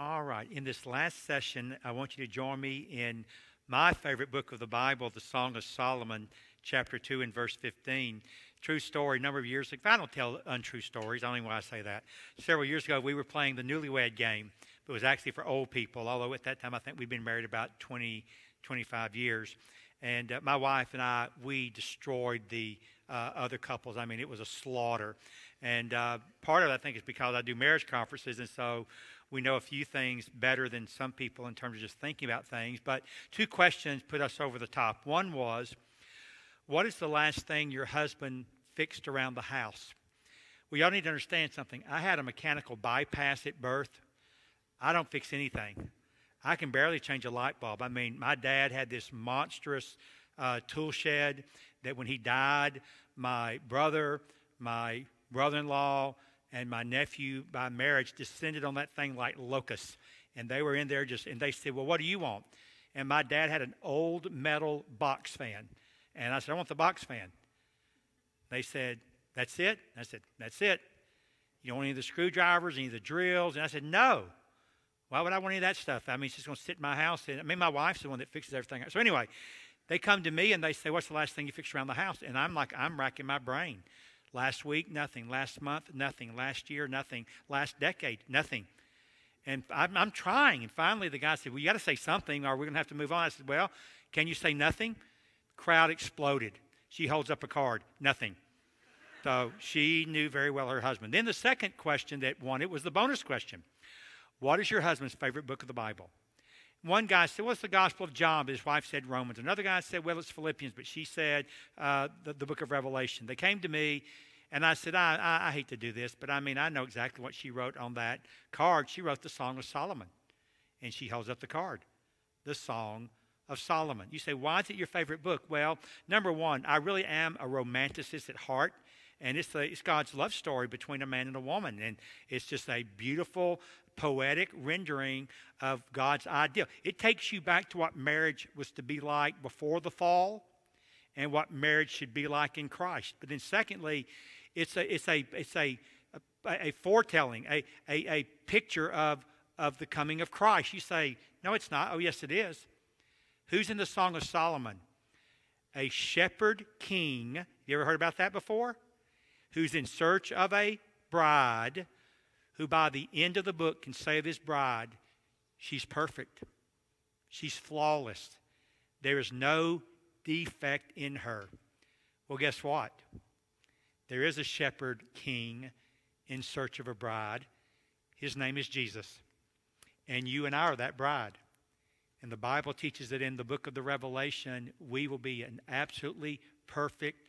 All right. In this last session, I want you to join me in my favorite book of the Bible, the Song of Solomon, chapter 2 and verse 15. True story, a number of years ago. I don't tell untrue stories, I don't know why I say that. Several years ago, we were playing the newlywed game. It was actually for old people, although at that time I think we'd been married about 20, 25 years. And uh, my wife and I, we destroyed the uh, other couples. I mean, it was a slaughter. And uh, part of it, I think, is because I do marriage conferences, and so we know a few things better than some people in terms of just thinking about things. But two questions put us over the top. One was, what is the last thing your husband fixed around the house? Well, y'all need to understand something. I had a mechanical bypass at birth. I don't fix anything. I can barely change a light bulb. I mean, my dad had this monstrous uh, tool shed that when he died, my brother, my brother in law, and my nephew by marriage descended on that thing like locusts. And they were in there just, and they said, Well, what do you want? And my dad had an old metal box fan. And I said, I want the box fan. They said, That's it? I said, That's it. You don't want any of the screwdrivers, any of the drills? And I said, No. Why would I want any of that stuff? I mean, it's just going to sit in my house. And I mean, my wife's the one that fixes everything. So anyway, they come to me and they say, What's the last thing you fixed around the house? And I'm like, I'm racking my brain. Last week, nothing. Last month, nothing. Last year, nothing. Last decade, nothing. And I'm, I'm trying. And finally, the guy said, Well, you got to say something or we're going to have to move on. I said, Well, can you say nothing? Crowd exploded. She holds up a card, nothing. So she knew very well her husband. Then the second question that won it was the bonus question What is your husband's favorite book of the Bible? One guy said, What's the Gospel of John? But his wife said Romans. Another guy said, Well, it's Philippians, but she said uh, the, the, book of Revelation. They came to me, and I said, I, I, I hate to do this, but I mean, I know exactly what she wrote on that card. She wrote the Song of Solomon. And she holds up the card the Song of Solomon. You say, Why is it your favorite book? Well, number one, I really am a romanticist at heart. And it's, the, it's God's love story between a man and a woman. And it's just a beautiful, poetic rendering of God's ideal. It takes you back to what marriage was to be like before the fall and what marriage should be like in Christ. But then, secondly, it's a, it's a, it's a, a, a foretelling, a, a, a picture of, of the coming of Christ. You say, no, it's not. Oh, yes, it is. Who's in the Song of Solomon? A shepherd king. You ever heard about that before? Who's in search of a bride who by the end of the book can say of his bride, she's perfect, she's flawless, there is no defect in her. Well, guess what? There is a shepherd king in search of a bride. His name is Jesus. And you and I are that bride. And the Bible teaches that in the book of the Revelation, we will be an absolutely perfect,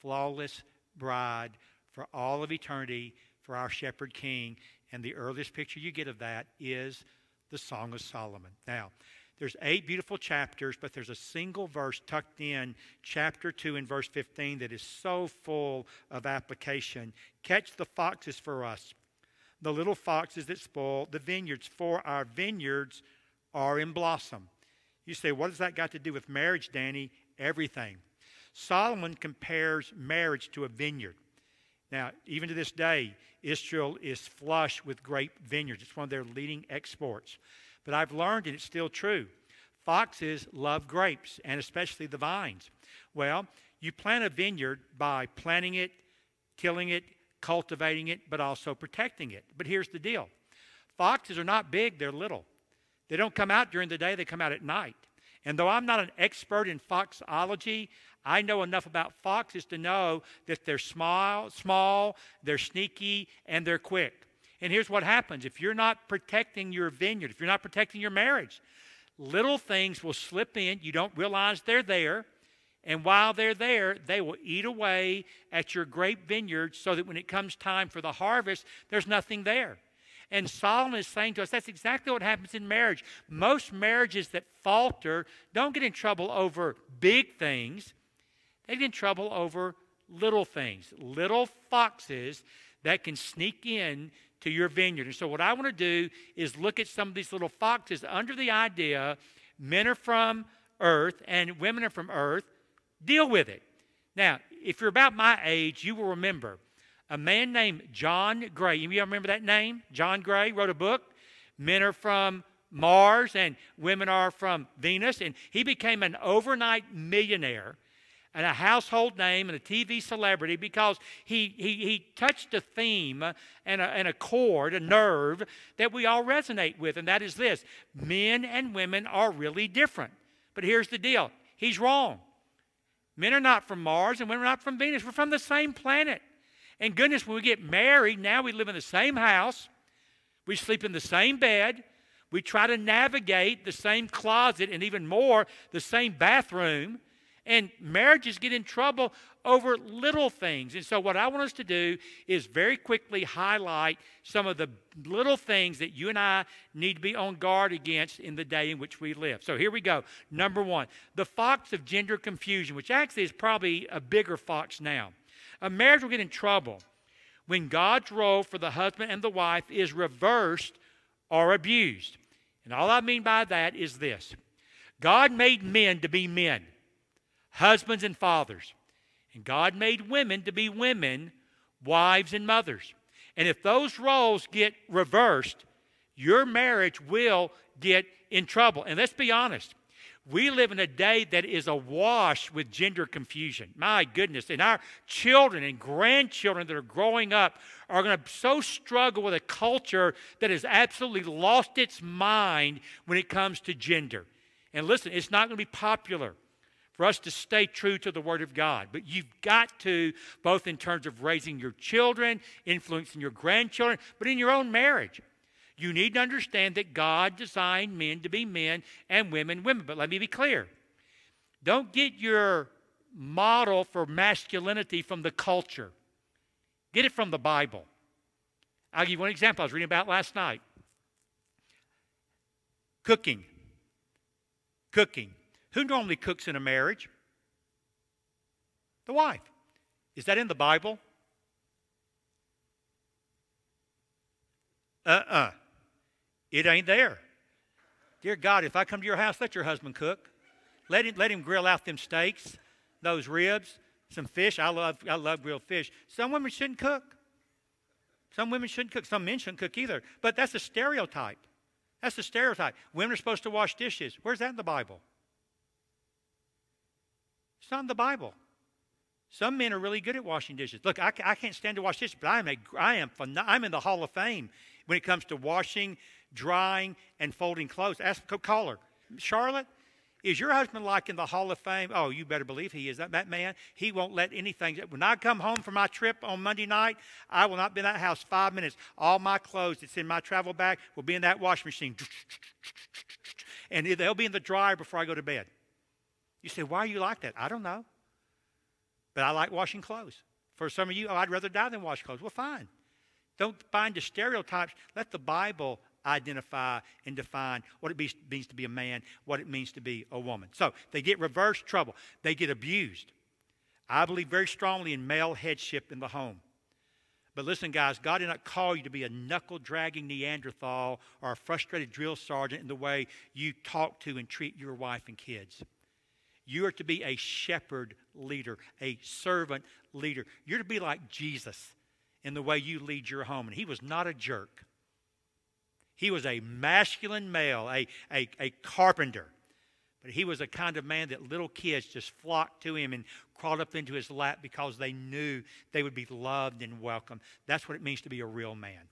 flawless bride for all of eternity for our shepherd king. And the earliest picture you get of that is the Song of Solomon. Now, there's eight beautiful chapters, but there's a single verse tucked in, chapter 2 and verse 15, that is so full of application. Catch the foxes for us, the little foxes that spoil the vineyards, for our vineyards are in blossom. You say, what does that got to do with marriage, Danny? Everything. Solomon compares marriage to a vineyard. Now, even to this day, Israel is flush with grape vineyards. It's one of their leading exports. But I've learned, and it's still true, foxes love grapes, and especially the vines. Well, you plant a vineyard by planting it, tilling it, cultivating it, but also protecting it. But here's the deal foxes are not big, they're little. They don't come out during the day, they come out at night. And though I'm not an expert in foxology, I know enough about foxes to know that they're small, small, they're sneaky, and they're quick. And here's what happens if you're not protecting your vineyard, if you're not protecting your marriage, little things will slip in. You don't realize they're there. And while they're there, they will eat away at your grape vineyard so that when it comes time for the harvest, there's nothing there. And Solomon is saying to us that's exactly what happens in marriage. Most marriages that falter don't get in trouble over big things, they get in trouble over little things, little foxes that can sneak in to your vineyard. And so, what I want to do is look at some of these little foxes under the idea men are from earth and women are from earth. Deal with it. Now, if you're about my age, you will remember a man named John Gray. You remember that name? John Gray wrote a book, Men are from Mars and women are from Venus. And he became an overnight millionaire and a household name and a TV celebrity because he, he, he touched a theme and a, and a chord, a nerve that we all resonate with, and that is this men and women are really different. But here's the deal he's wrong. Men are not from Mars and women are not from Venus. We're from the same planet. And goodness, when we get married, now we live in the same house, we sleep in the same bed, we try to navigate the same closet, and even more, the same bathroom. And marriages get in trouble over little things. And so, what I want us to do is very quickly highlight some of the little things that you and I need to be on guard against in the day in which we live. So, here we go. Number one, the fox of gender confusion, which actually is probably a bigger fox now. A marriage will get in trouble when God's role for the husband and the wife is reversed or abused. And all I mean by that is this God made men to be men husbands and fathers. And God made women to be women, wives and mothers. And if those roles get reversed, your marriage will get in trouble. And let's be honest, we live in a day that is awash with gender confusion. My goodness. And our children and grandchildren that are growing up are going to so struggle with a culture that has absolutely lost its mind when it comes to gender. And listen, it's not going to be popular for us to stay true to the Word of God. But you've got to, both in terms of raising your children, influencing your grandchildren, but in your own marriage. You need to understand that God designed men to be men and women women. But let me be clear don't get your model for masculinity from the culture, get it from the Bible. I'll give you one example I was reading about last night cooking. Cooking. Who normally cooks in a marriage? The wife. Is that in the Bible? Uh uh-uh. uh It ain't there. Dear God, if I come to your house, let your husband cook. Let him, let him grill out them steaks, those ribs, some fish. I love, I love grilled fish. Some women shouldn't cook. Some women shouldn't cook. Some men shouldn't cook either. But that's a stereotype. That's a stereotype. Women are supposed to wash dishes. Where's that in the Bible? It's not in the Bible. Some men are really good at washing dishes. Look, I, I can't stand to wash dishes, but I am, a, I am I'm in the Hall of Fame when it comes to washing, drying, and folding clothes. Ask caller, Charlotte, is your husband like in the Hall of Fame? Oh, you better believe he is. That, that man, he won't let anything. When I come home from my trip on Monday night, I will not be in that house five minutes. All my clothes that's in my travel bag will be in that washing machine. And they'll be in the dryer before I go to bed. You say, why are you like that? I don't know. But I like washing clothes. For some of you, oh, I'd rather die than wash clothes. Well, fine. Don't find the stereotypes. Let the Bible identify and define what it means to be a man, what it means to be a woman. So they get reverse trouble, they get abused. I believe very strongly in male headship in the home. But listen, guys, God did not call you to be a knuckle dragging Neanderthal or a frustrated drill sergeant in the way you talk to and treat your wife and kids. You are to be a shepherd leader, a servant leader. You're to be like Jesus in the way you lead your home. And he was not a jerk. He was a masculine male, a, a, a carpenter. But he was a kind of man that little kids just flocked to him and crawled up into his lap because they knew they would be loved and welcomed. That's what it means to be a real man.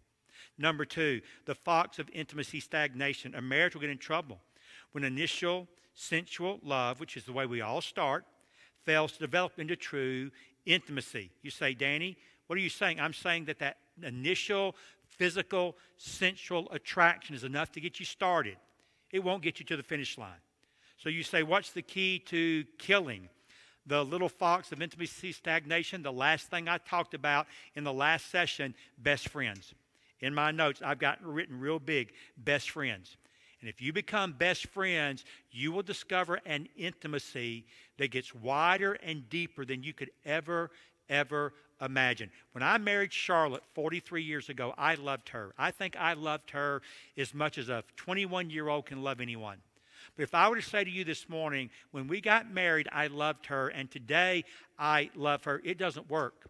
Number two, the fox of intimacy stagnation. A marriage will get in trouble when initial sensual love, which is the way we all start, fails to develop into true intimacy. You say, Danny, what are you saying? I'm saying that that initial physical, sensual attraction is enough to get you started. It won't get you to the finish line. So you say, what's the key to killing? The little fox of intimacy stagnation, the last thing I talked about in the last session, best friends. In my notes, I've got written real big best friends. And if you become best friends, you will discover an intimacy that gets wider and deeper than you could ever, ever imagine. When I married Charlotte 43 years ago, I loved her. I think I loved her as much as a 21 year old can love anyone. But if I were to say to you this morning, when we got married, I loved her, and today I love her, it doesn't work.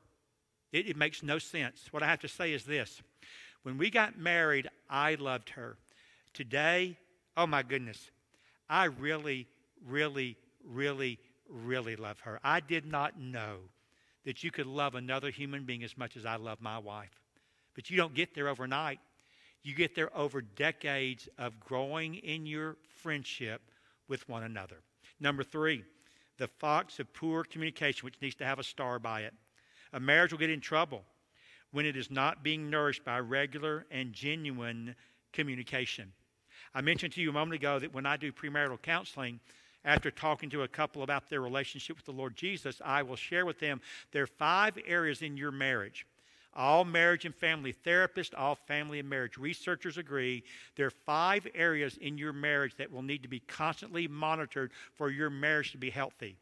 It, it makes no sense. What I have to say is this when we got married, I loved her. Today, oh my goodness, I really, really, really, really love her. I did not know that you could love another human being as much as I love my wife. But you don't get there overnight. You get there over decades of growing in your friendship with one another. Number three, the fox of poor communication, which needs to have a star by it. A marriage will get in trouble when it is not being nourished by regular and genuine communication. I mentioned to you a moment ago that when I do premarital counseling, after talking to a couple about their relationship with the Lord Jesus, I will share with them there are five areas in your marriage. All marriage and family therapists, all family and marriage researchers agree there are five areas in your marriage that will need to be constantly monitored for your marriage to be healthy.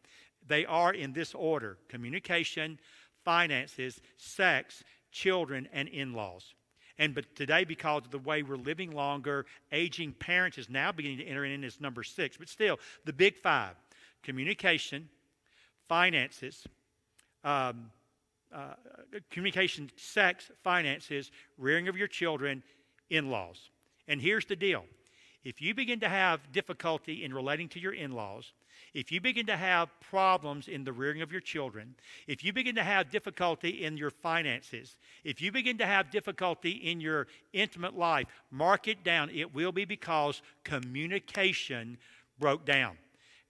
They are in this order communication, finances, sex, children, and in laws. And but today, because of the way we're living longer, aging parents is now beginning to enter in as number six. But still, the big five communication, finances, um, uh, communication, sex, finances, rearing of your children, in laws. And here's the deal if you begin to have difficulty in relating to your in laws, if you begin to have problems in the rearing of your children, if you begin to have difficulty in your finances, if you begin to have difficulty in your intimate life, mark it down. It will be because communication broke down.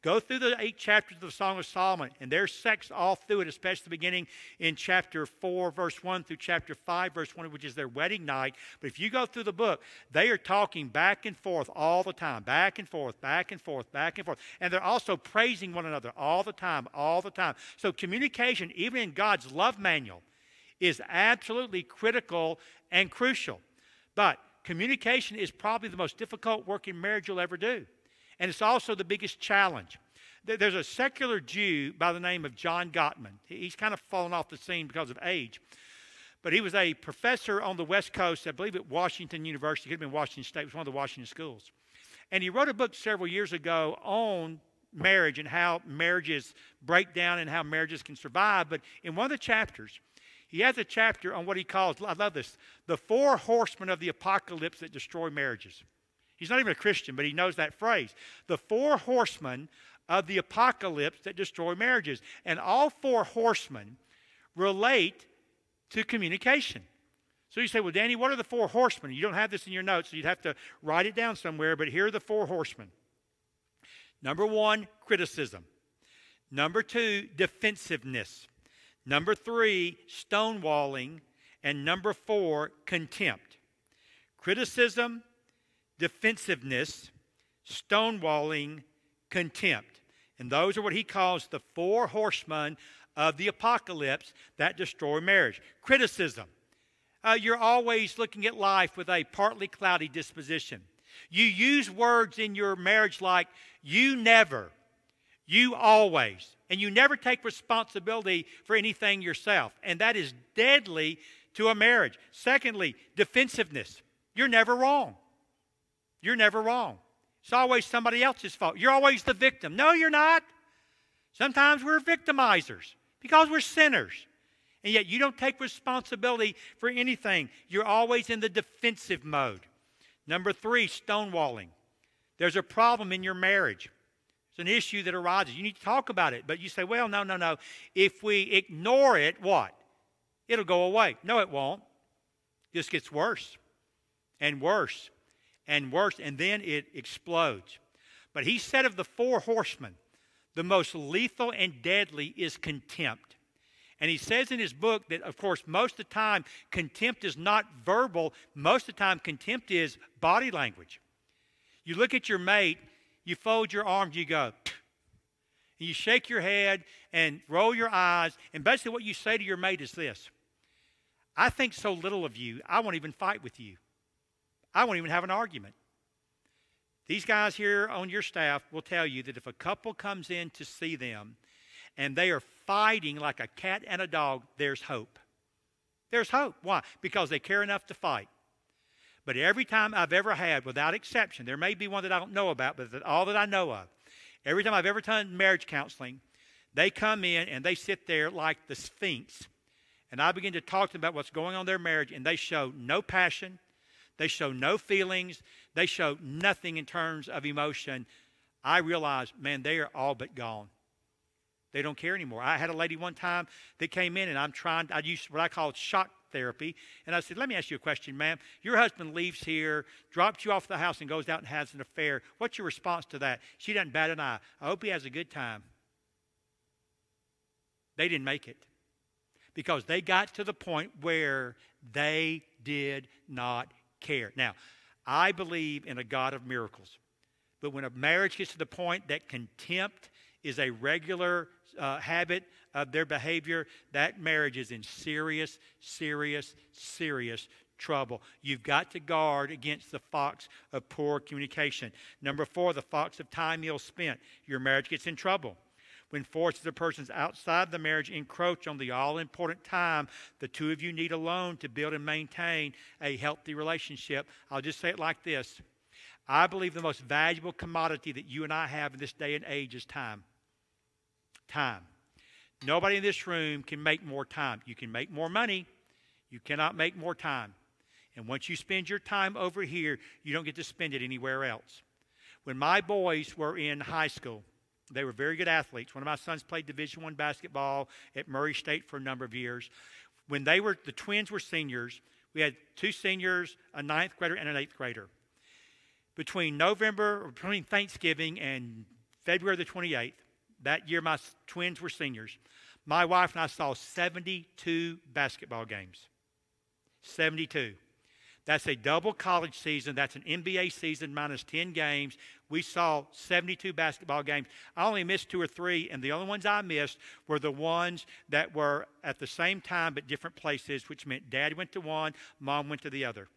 Go through the eight chapters of the Song of Solomon, and there's sex all through it, especially the beginning in chapter 4, verse 1 through chapter 5, verse 1, which is their wedding night. But if you go through the book, they are talking back and forth all the time, back and forth, back and forth, back and forth. And they're also praising one another all the time, all the time. So communication, even in God's love manual, is absolutely critical and crucial. But communication is probably the most difficult work in marriage you'll ever do. And it's also the biggest challenge. There's a secular Jew by the name of John Gottman. He's kind of fallen off the scene because of age. But he was a professor on the West Coast, I believe at Washington University. Could have been Washington State, it was one of the Washington schools. And he wrote a book several years ago on marriage and how marriages break down and how marriages can survive. But in one of the chapters, he has a chapter on what he calls, I love this, the four horsemen of the apocalypse that destroy marriages. He's not even a Christian, but he knows that phrase. The four horsemen of the apocalypse that destroy marriages. And all four horsemen relate to communication. So you say, well, Danny, what are the four horsemen? You don't have this in your notes, so you'd have to write it down somewhere, but here are the four horsemen. Number one, criticism. Number two, defensiveness. Number three, stonewalling. And number four, contempt. Criticism, defensiveness, stonewalling, contempt. And those are what he calls the four horsemen of the apocalypse that destroy marriage. Criticism. Uh, you're always looking at life with a partly cloudy disposition. You use words in your marriage like you never, you always, and you never take responsibility for anything yourself. And that is deadly to a marriage. Secondly, defensiveness. You're never wrong. You're never wrong. It's always somebody else's fault. You're always the victim. No, you're not. Sometimes we're victimizers because we're sinners. And yet you don't take responsibility for anything. You're always in the defensive mode. Number three, stonewalling. There's a problem in your marriage. It's an issue that arises. You need to talk about it. But you say, well, no, no, no. If we ignore it, what? It'll go away. No, it won't. Just gets worse and worse and worse, and then it explodes. But he said of the four horsemen, the most lethal and deadly is contempt. And he says in his book that, of course, most of the time, contempt is not verbal. Most of the time, contempt is body language. You look at your mate, you fold your arms, you go, and you shake your head and roll your eyes. And basically, what you say to your mate is this I think so little of you, I won't even fight with you. I won't even have an argument. These guys here on your staff will tell you that if a couple comes in to see them and they are fighting like a cat and a dog, there's hope. There's hope. Why? Because they care enough to fight. But every time I've ever had, without exception, there may be one that I don't know about, but all that I know of, every time I've ever done marriage counseling, they come in and they sit there like the Sphinx. And I begin to talk to them about what's going on in their marriage, and they show no passion, They show no feelings. They show nothing in terms of emotion. I realized, man, they are all but gone. They don't care anymore. I had a lady one time that came in, and I'm trying, I used what I call shock therapy. And I said, Let me ask you a question, ma'am. Your husband leaves here, drops you off the house, and goes out and has an affair. What's your response to that? She doesn't bat an eye. I hope he has a good time. They didn't make it because they got to the point where they did not care. Now, I believe in a God of miracles. But when a marriage gets to the point that contempt is a regular uh, habit of their behavior, that marriage is in serious, serious, serious trouble. You've got to guard against the fox of poor communication. Number four, the fox of time ill spent. Your marriage gets in trouble. When forces or persons outside the marriage encroach on the all important time the two of you need alone to build and maintain a healthy relationship, I'll just say it like this I believe the most valuable commodity that you and I have in this day and age is time. Time. Nobody in this room can make more time. You can make more money, you cannot make more time. And once you spend your time over here, you don't get to spend it anywhere else. When my boys were in high school, they were very good athletes. One of my sons played Division One basketball at Murray State for a number of years. When they were the twins were seniors, we had two seniors, a ninth grader, and an eighth grader between November, between Thanksgiving and February the 28th, that year my twins were seniors, my wife and I saw 72 basketball games. 72. That's a double college season. That's an NBA season minus 10 games. We saw 72 basketball games. I only missed two or three, and the only ones I missed were the ones that were at the same time but different places, which meant dad went to one, mom went to the other.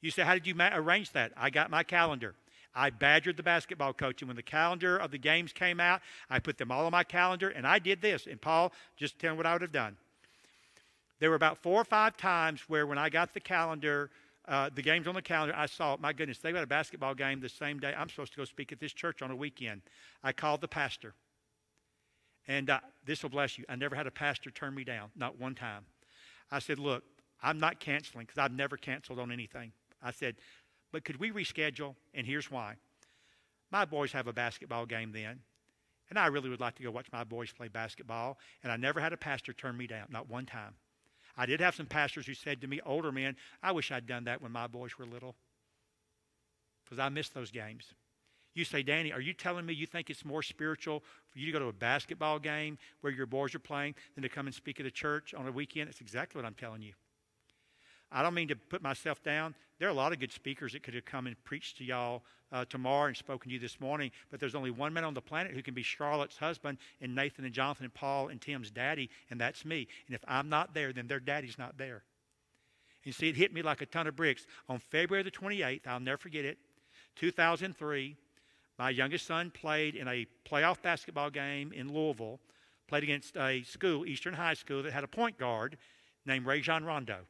You say, How did you ma- arrange that? I got my calendar. I badgered the basketball coach. And when the calendar of the games came out, I put them all on my calendar, and I did this. And Paul, just tell me what I would have done. There were about four or five times where when I got the calendar, uh, the games on the calendar, I saw, my goodness, they got a basketball game the same day. I'm supposed to go speak at this church on a weekend. I called the pastor. And uh, this will bless you. I never had a pastor turn me down, not one time. I said, Look, I'm not canceling because I've never canceled on anything. I said, but could we reschedule? And here's why. My boys have a basketball game then, and I really would like to go watch my boys play basketball, and I never had a pastor turn me down, not one time. I did have some pastors who said to me, older men, I wish I'd done that when my boys were little, because I missed those games. You say, Danny, are you telling me you think it's more spiritual for you to go to a basketball game where your boys are playing than to come and speak at a church on a weekend? That's exactly what I'm telling you. I don't mean to put myself down. There are a lot of good speakers that could have come and preached to y'all uh, tomorrow and spoken to you this morning, but there's only one man on the planet who can be Charlotte's husband and Nathan and Jonathan and Paul and Tim's daddy, and that's me. And if I'm not there, then their daddy's not there. You see, it hit me like a ton of bricks. On February the 28th, I'll never forget it, 2003, my youngest son played in a playoff basketball game in Louisville, played against a school, Eastern High School, that had a point guard named Rajon Rondo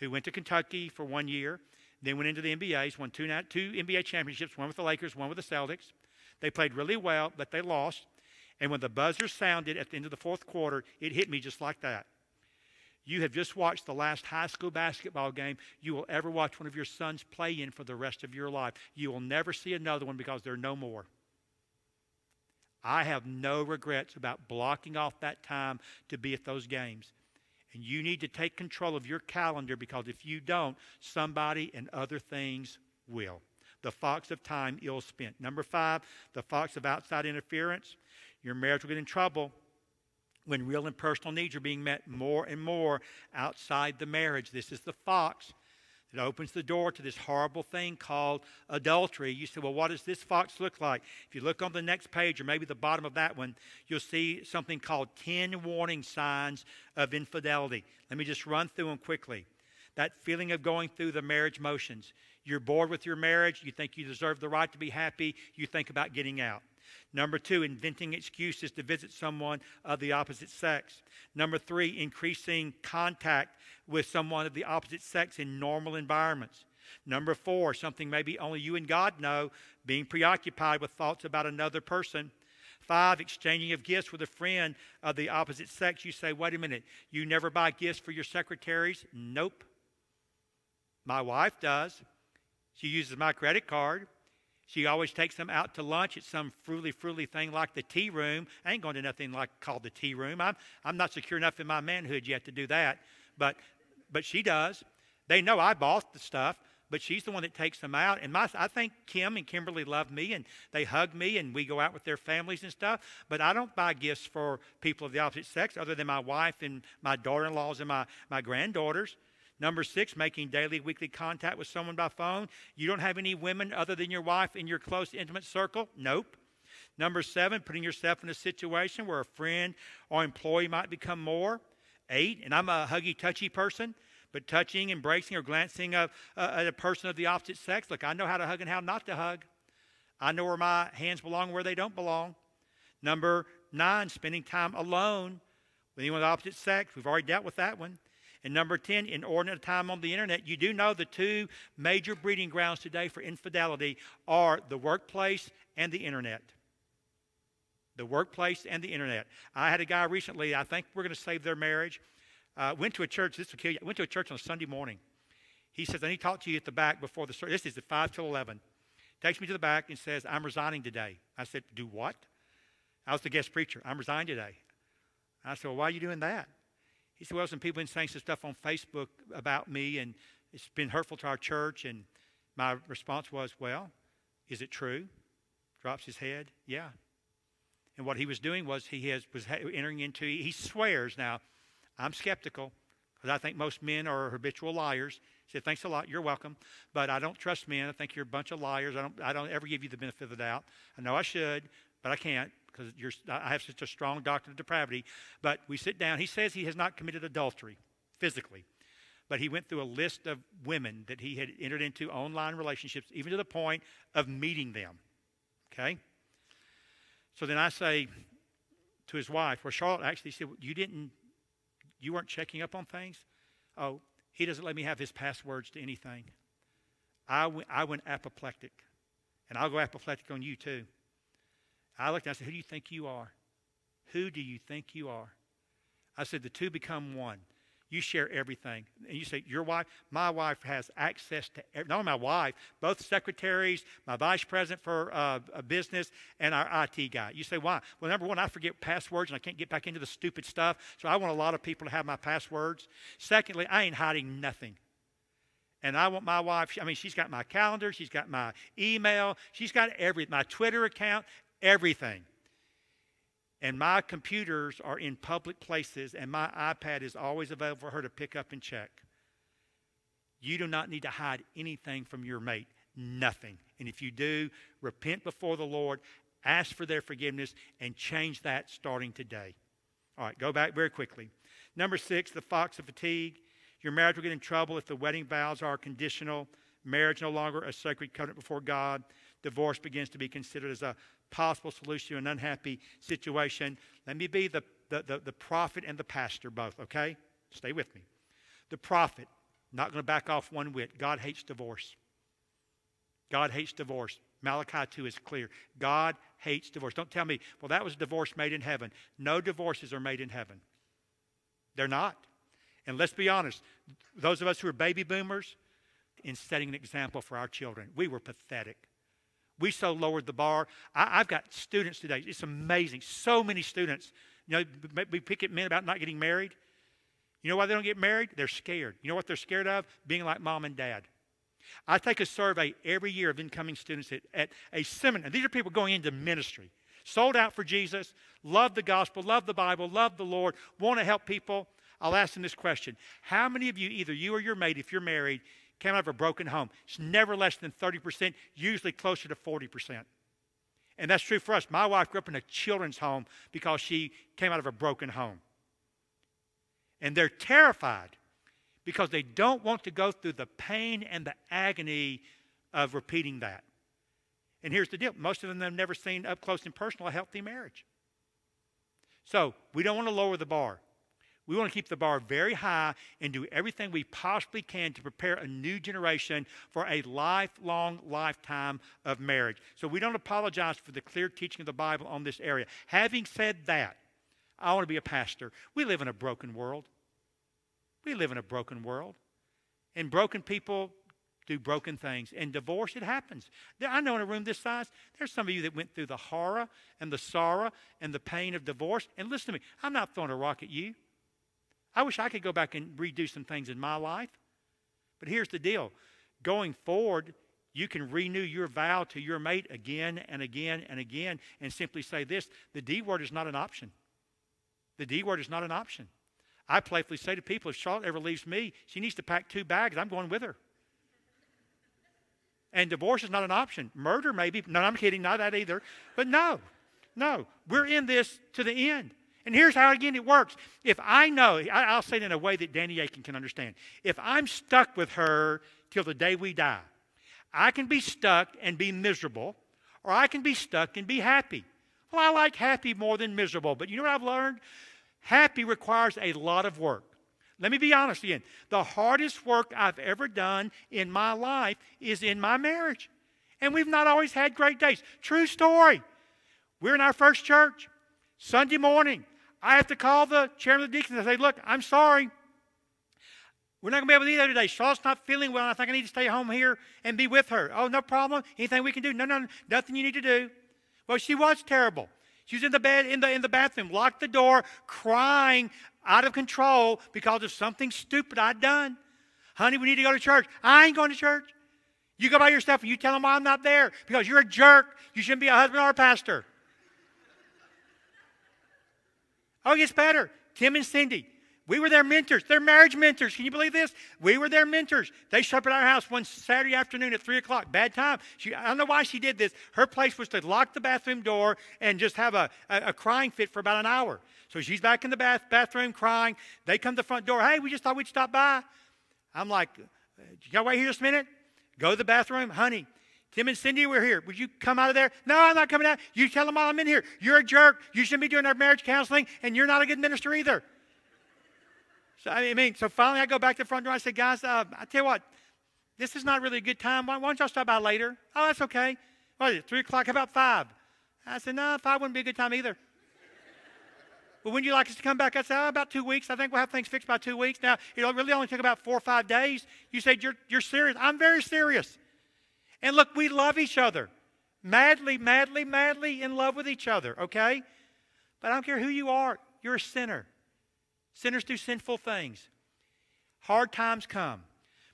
who went to Kentucky for one year, then went into the NBA. Won two, two NBA championships, one with the Lakers, one with the Celtics. They played really well, but they lost. And when the buzzer sounded at the end of the fourth quarter, it hit me just like that. You have just watched the last high school basketball game you will ever watch one of your sons play in for the rest of your life. You will never see another one because there are no more. I have no regrets about blocking off that time to be at those games. And you need to take control of your calendar because if you don't, somebody and other things will. The fox of time ill spent. Number five, the fox of outside interference. Your marriage will get in trouble when real and personal needs are being met more and more outside the marriage. This is the fox it opens the door to this horrible thing called adultery. You say, well, what does this fox look like? If you look on the next page, or maybe the bottom of that one, you'll see something called 10 warning signs of infidelity. Let me just run through them quickly. That feeling of going through the marriage motions. You're bored with your marriage. You think you deserve the right to be happy. You think about getting out. Number two, inventing excuses to visit someone of the opposite sex. Number three, increasing contact with someone of the opposite sex in normal environments. Number four, something maybe only you and God know, being preoccupied with thoughts about another person. Five, exchanging of gifts with a friend of the opposite sex. You say, wait a minute, you never buy gifts for your secretaries? Nope. My wife does. She uses my credit card. She always takes them out to lunch at some fruity, fruity thing like the tea room. I ain't going to nothing like called the tea room. I'm, I'm not secure enough in my manhood yet to do that. But, but she does. They know I bought the stuff, but she's the one that takes them out. And my, I think Kim and Kimberly love me, and they hug me, and we go out with their families and stuff. But I don't buy gifts for people of the opposite sex other than my wife and my daughter in laws and my, my granddaughters. Number six, making daily, weekly contact with someone by phone. You don't have any women other than your wife in your close, intimate circle? Nope. Number seven, putting yourself in a situation where a friend or employee might become more. Eight, and I'm a huggy, touchy person, but touching, embracing, or glancing uh, at a person of the opposite sex. Look, I know how to hug and how not to hug. I know where my hands belong, where they don't belong. Number nine, spending time alone with anyone of the opposite sex. We've already dealt with that one. And number 10, inordinate time on the internet. You do know the two major breeding grounds today for infidelity are the workplace and the internet. The workplace and the internet. I had a guy recently, I think we're going to save their marriage. Uh, went to a church, this will kill you. went to a church on a Sunday morning. He says, I need to talk to you at the back before the service. This is at 5 till 11. Takes me to the back and says, I'm resigning today. I said, Do what? I was the guest preacher. I'm resigning today. I said, Well, why are you doing that? He said, Well, some people have been saying some stuff on Facebook about me, and it's been hurtful to our church. And my response was, Well, is it true? Drops his head, Yeah. And what he was doing was he has, was entering into, he swears now, I'm skeptical because I think most men are habitual liars. He said, Thanks a lot, you're welcome. But I don't trust men. I think you're a bunch of liars. I don't, I don't ever give you the benefit of the doubt. I know I should, but I can't because I have such a strong doctrine of depravity. But we sit down. He says he has not committed adultery physically, but he went through a list of women that he had entered into online relationships, even to the point of meeting them. Okay? So then I say to his wife, well, Charlotte actually said, You didn't, you weren't checking up on things? Oh, he doesn't let me have his passwords to anything. I went apoplectic. And I'll go apoplectic on you too. I looked and I said, Who do you think you are? Who do you think you are? I said, The two become one. You share everything. And you say, Your wife? My wife has access to, not only my wife, both secretaries, my vice president for uh, business, and our IT guy. You say, Why? Well, number one, I forget passwords and I can't get back into the stupid stuff. So I want a lot of people to have my passwords. Secondly, I ain't hiding nothing. And I want my wife, I mean, she's got my calendar, she's got my email, she's got every, my Twitter account, everything. And my computers are in public places, and my iPad is always available for her to pick up and check. You do not need to hide anything from your mate. Nothing. And if you do, repent before the Lord, ask for their forgiveness, and change that starting today. All right, go back very quickly. Number six, the fox of fatigue. Your marriage will get in trouble if the wedding vows are conditional. Marriage no longer a sacred covenant before God. Divorce begins to be considered as a possible solution to an unhappy situation. Let me be the, the, the, the prophet and the pastor both, okay? Stay with me. The prophet, not going to back off one whit. God hates divorce. God hates divorce. Malachi 2 is clear. God hates divorce. Don't tell me, well, that was a divorce made in heaven. No divorces are made in heaven. They're not. And let's be honest, those of us who are baby boomers, in setting an example for our children, we were pathetic. We so lowered the bar. I, have got students today. It's amazing. So many students. You know, we pick at men about not getting married. You know why they don't get married? They're scared. You know what they're scared of? Being like mom and dad. I take a survey every year of incoming students at, at a seminar. These are people going into ministry, sold out for Jesus, love the gospel, love the Bible, love the Lord, want to help people. I'll ask them this question How many of you, either you or your mate, if you're married, came out of a broken home. It's never less than 30%, usually closer to 40%. And that's true for us. My wife grew up in a children's home because she came out of a broken home. And they're terrified because they don't want to go through the pain and the agony of repeating that. And here's the deal most of them have never seen up close and personal a healthy marriage. So we don't want to lower the bar. We want to keep the bar very high and do everything we possibly can to prepare a new generation for a lifelong lifetime of marriage. So we don't apologize for the clear teaching of the Bible on this area. Having said that, I want to be a pastor. We live in a broken world. We live in a broken world. And broken people do broken things. And divorce, it happens. I know in a room this size, there's some of you that went through the horror and the sorrow and the pain of divorce. And listen to me, I'm not throwing a rock at you. I wish I could go back and redo some things in my life. But here's the deal going forward, you can renew your vow to your mate again and again and again and simply say this the D word is not an option. The D word is not an option. I playfully say to people if Charlotte ever leaves me, she needs to pack two bags. I'm going with her. And divorce is not an option. Murder, maybe. No, I'm kidding. Not that either. But no, no. We're in this to the end. And here's how, again, it works. If I know, I, will say it in a way that Danny Akin can understand. If I'm stuck with her till the day we die, I can be stuck and be miserable, or I can be stuck and be happy. Well, I like happy more than miserable, but you know what I've learned? Happy requires a lot of work. Let me be honest again. The hardest work I've ever done in my life is in my marriage. And we've not always had great days. True story. We're in our first church. Sunday morning, I have to call the chairman of the deacons and say, Look, I'm sorry. We're not going to be able to eat there today. Charlotte's not feeling well. I think I need to stay home here and be with her. Oh, no problem. Anything we can do? No, no, nothing you need to do. Well, she was terrible. She was in the bed, in the, in the bathroom, locked the door, crying out of control because of something stupid I'd done. Honey, we need to go to church. I ain't going to church. You go by yourself and you tell them I'm not there because you're a jerk. You shouldn't be a husband or a pastor. Oh, it gets better. Tim and Cindy, we were their mentors, their marriage mentors. Can you believe this? We were their mentors. They showed up at our house one Saturday afternoon at 3 o'clock. Bad time. She, I don't know why she did this. Her place was to lock the bathroom door and just have a, a, a crying fit for about an hour. So she's back in the bath, bathroom crying. They come to the front door. Hey, we just thought we'd stop by. I'm like, to wait here just a minute? Go to the bathroom. Honey, Tim and Cindy were here. Would you come out of there? No, I'm not coming out. You tell them all I'm in here. You're a jerk. You shouldn't be doing our marriage counseling, and you're not a good minister either. So I mean, so finally I go back to the front door. I say, guys, uh, I tell you what, this is not really a good time. Why, why don't y'all stop by later? Oh, that's okay. What is it? Three o'clock? How about five? I said, no, five wouldn't be a good time either. But when you like us to come back, I said, oh, about two weeks. I think we'll have things fixed by two weeks. Now, it really only took about four or five days. You said, you're, you're serious. I'm very serious. And look, we love each other. Madly, madly, madly in love with each other, okay? But I don't care who you are, you're a sinner. Sinners do sinful things. Hard times come.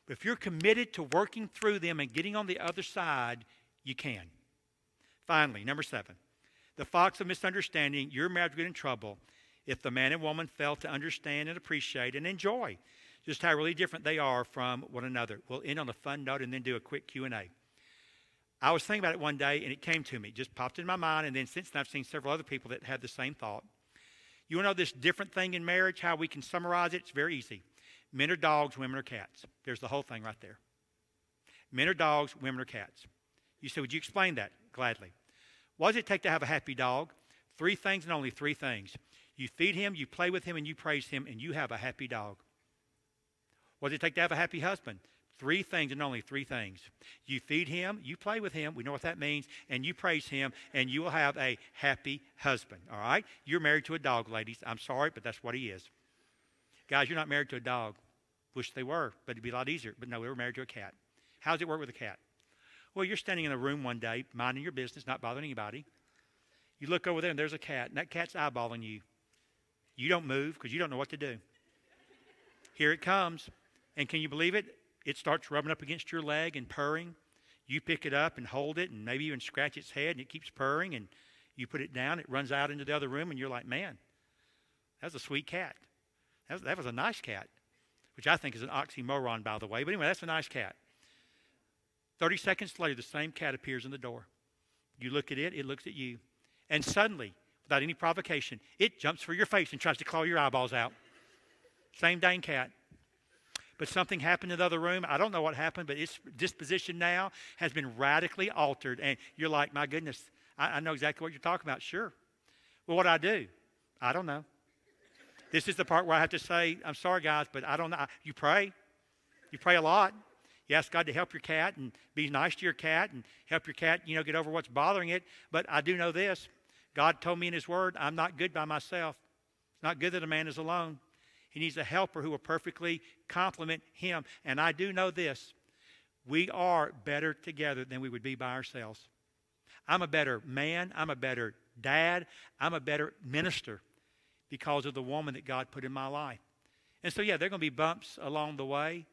But if you're committed to working through them and getting on the other side, you can. Finally, number seven, the fox of misunderstanding, your marriage will get in trouble if the man and woman fail to understand and appreciate and enjoy just how really different they are from one another. We'll end on a fun note and then do a quick Q&A. I was thinking about it one day and it came to me, just popped in my mind, and then since then I've seen several other people that had the same thought. You know this different thing in marriage, how we can summarize it? It's very easy. Men are dogs, women are cats. There's the whole thing right there. Men are dogs, women are cats. You say, Would you explain that? Gladly. What does it take to have a happy dog? Three things and only three things. You feed him, you play with him, and you praise him, and you have a happy dog. What does it take to have a happy husband? Three things and only three things. You feed him, you play with him, we know what that means, and you praise him, and you will have a happy husband. All right? You're married to a dog, ladies. I'm sorry, but that's what he is. Guys, you're not married to a dog. Wish they were, but it'd be a lot easier. But no, we were married to a cat. How does it work with a cat? Well, you're standing in a room one day, minding your business, not bothering anybody. You look over there, and there's a cat, and that cat's eyeballing you. You don't move because you don't know what to do. Here it comes. And can you believe it? It starts rubbing up against your leg and purring. You pick it up and hold it and maybe even scratch its head and it keeps purring and you put it down, it runs out into the other room and you're like, man, that was a sweet cat. That was, that was a nice cat, which I think is an oxymoron, by the way. But anyway, that's a nice cat. 30 seconds later, the same cat appears in the door. You look at it, it looks at you. And suddenly, without any provocation, it jumps for your face and tries to claw your eyeballs out. Same dang cat but something happened in the other room. I don't know what happened, but its disposition now has been radically altered. And you're like, my goodness, I, I know exactly what you're talking about. Sure. Well, what do I do? I don't know. This is the part where I have to say, I'm sorry, guys, but I don't know. You pray. You pray a lot. You ask God to help your cat and be nice to your cat and help your cat, you know, get over what's bothering it. But I do know this. God told me in His Word, I'm not good by myself. It's not good that a man is alone. He needs a helper who will perfectly complement him. And I do know this We are better together than we would be by ourselves. I'm a better man. I'm a better dad. I'm a better minister because of the woman that God put in my life. And so, yeah, there are going to be bumps along the way.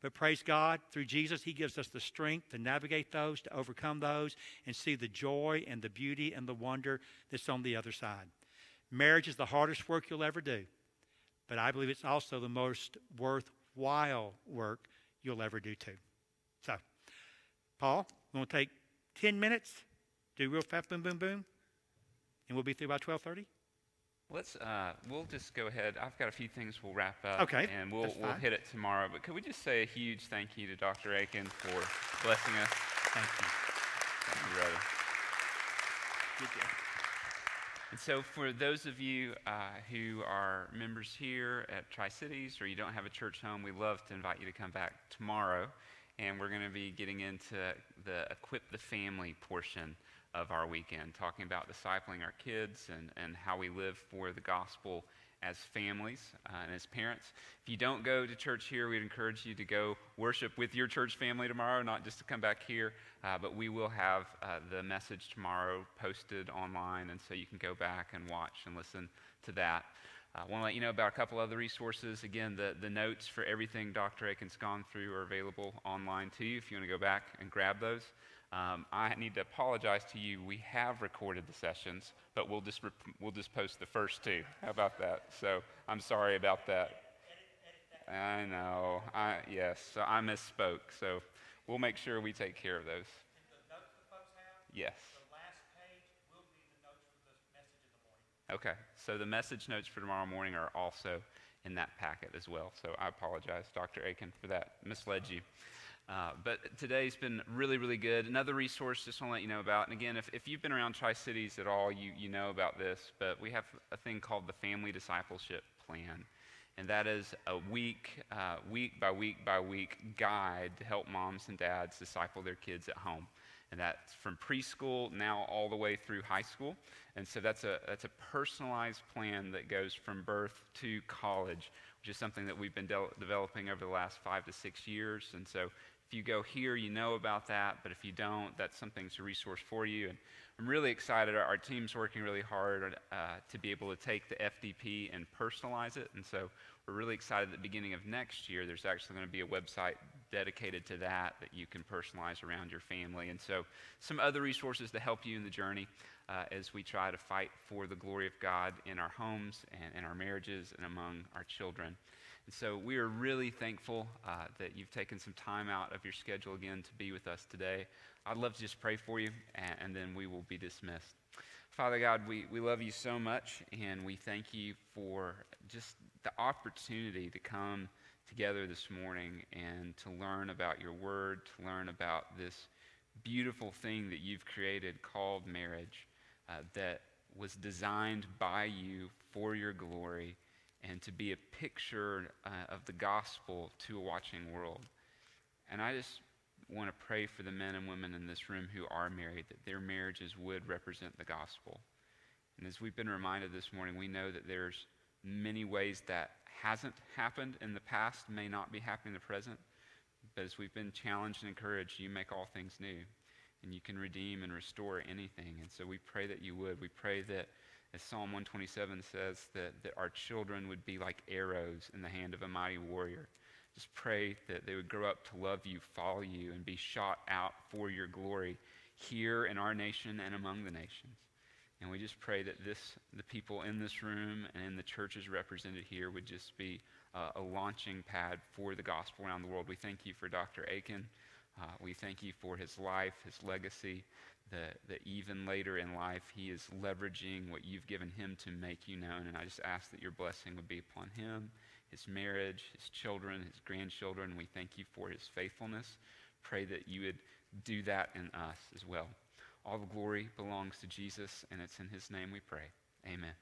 But praise God, through Jesus, He gives us the strength to navigate those, to overcome those, and see the joy and the beauty and the wonder that's on the other side. Marriage is the hardest work you'll ever do, but I believe it's also the most worthwhile work you'll ever do too. So, Paul, we want to take 10 minutes, do real fast, boom, boom, boom, and we'll be through by 1230? Let's. Uh, we'll just go ahead. I've got a few things we'll wrap up. Okay, And we'll we'll hit it tomorrow. But could we just say a huge thank you to Dr. Akin for blessing us? Thank you. Thank you, brother. Good job. And so, for those of you uh, who are members here at Tri Cities or you don't have a church home, we love to invite you to come back tomorrow. And we're going to be getting into the Equip the Family portion of our weekend, talking about discipling our kids and, and how we live for the gospel as families uh, and as parents. If you don't go to church here, we'd encourage you to go worship with your church family tomorrow, not just to come back here. Uh, but we will have uh, the message tomorrow posted online, and so you can go back and watch and listen to that. I want to let you know about a couple other resources. Again, the, the notes for everything Dr. Akin's gone through are available online to you if you want to go back and grab those. Um, I need to apologize to you. We have recorded the sessions, but we'll just, rep- we'll just post the first two. How about that? So I'm sorry about that. I know. I, yes, so I misspoke. So we'll make sure we take care of those. Yes. Okay, so the message notes for tomorrow morning are also in that packet as well. So I apologize, Dr. Akin, for that. Misled you. Uh, but today's been really, really good. Another resource just want to let you know about, and again, if, if you've been around Tri Cities at all, you, you know about this, but we have a thing called the Family Discipleship Plan. And that is a week, uh, week by week by week guide to help moms and dads disciple their kids at home. And that's from preschool now all the way through high school. And so that's a, that's a personalized plan that goes from birth to college, which is something that we've been de- developing over the last five to six years. And so if you go here, you know about that. But if you don't, that's something that's a resource for you. And I'm really excited. Our, our team's working really hard uh, to be able to take the FDP and personalize it. And so we're really excited at the beginning of next year, there's actually going to be a website dedicated to that that you can personalize around your family. And so some other resources to help you in the journey uh, as we try to fight for the glory of God in our homes and in our marriages and among our children. And so we are really thankful uh, that you've taken some time out of your schedule again to be with us today. I'd love to just pray for you, and, and then we will be dismissed. Father God, we, we love you so much, and we thank you for just the opportunity to come together this morning and to learn about your word, to learn about this beautiful thing that you've created called marriage uh, that was designed by you for your glory and to be a picture uh, of the gospel to a watching world. And I just want to pray for the men and women in this room who are married that their marriages would represent the gospel. And as we've been reminded this morning, we know that there's many ways that hasn't happened in the past, may not be happening in the present. But as we've been challenged and encouraged, you make all things new. And you can redeem and restore anything. And so we pray that you would. We pray that, as Psalm 127 says, that, that our children would be like arrows in the hand of a mighty warrior. Just pray that they would grow up to love you, follow you, and be shot out for your glory here in our nation and among the nations. And we just pray that this, the people in this room and in the churches represented here would just be uh, a launching pad for the gospel around the world. We thank you for Dr. Akin. Uh, we thank you for his life, his legacy, that, that even later in life he is leveraging what you've given him to make you known. And I just ask that your blessing would be upon him, his marriage, his children, his grandchildren. We thank you for his faithfulness. Pray that you would do that in us as well. All the glory belongs to Jesus, and it's in his name we pray. Amen.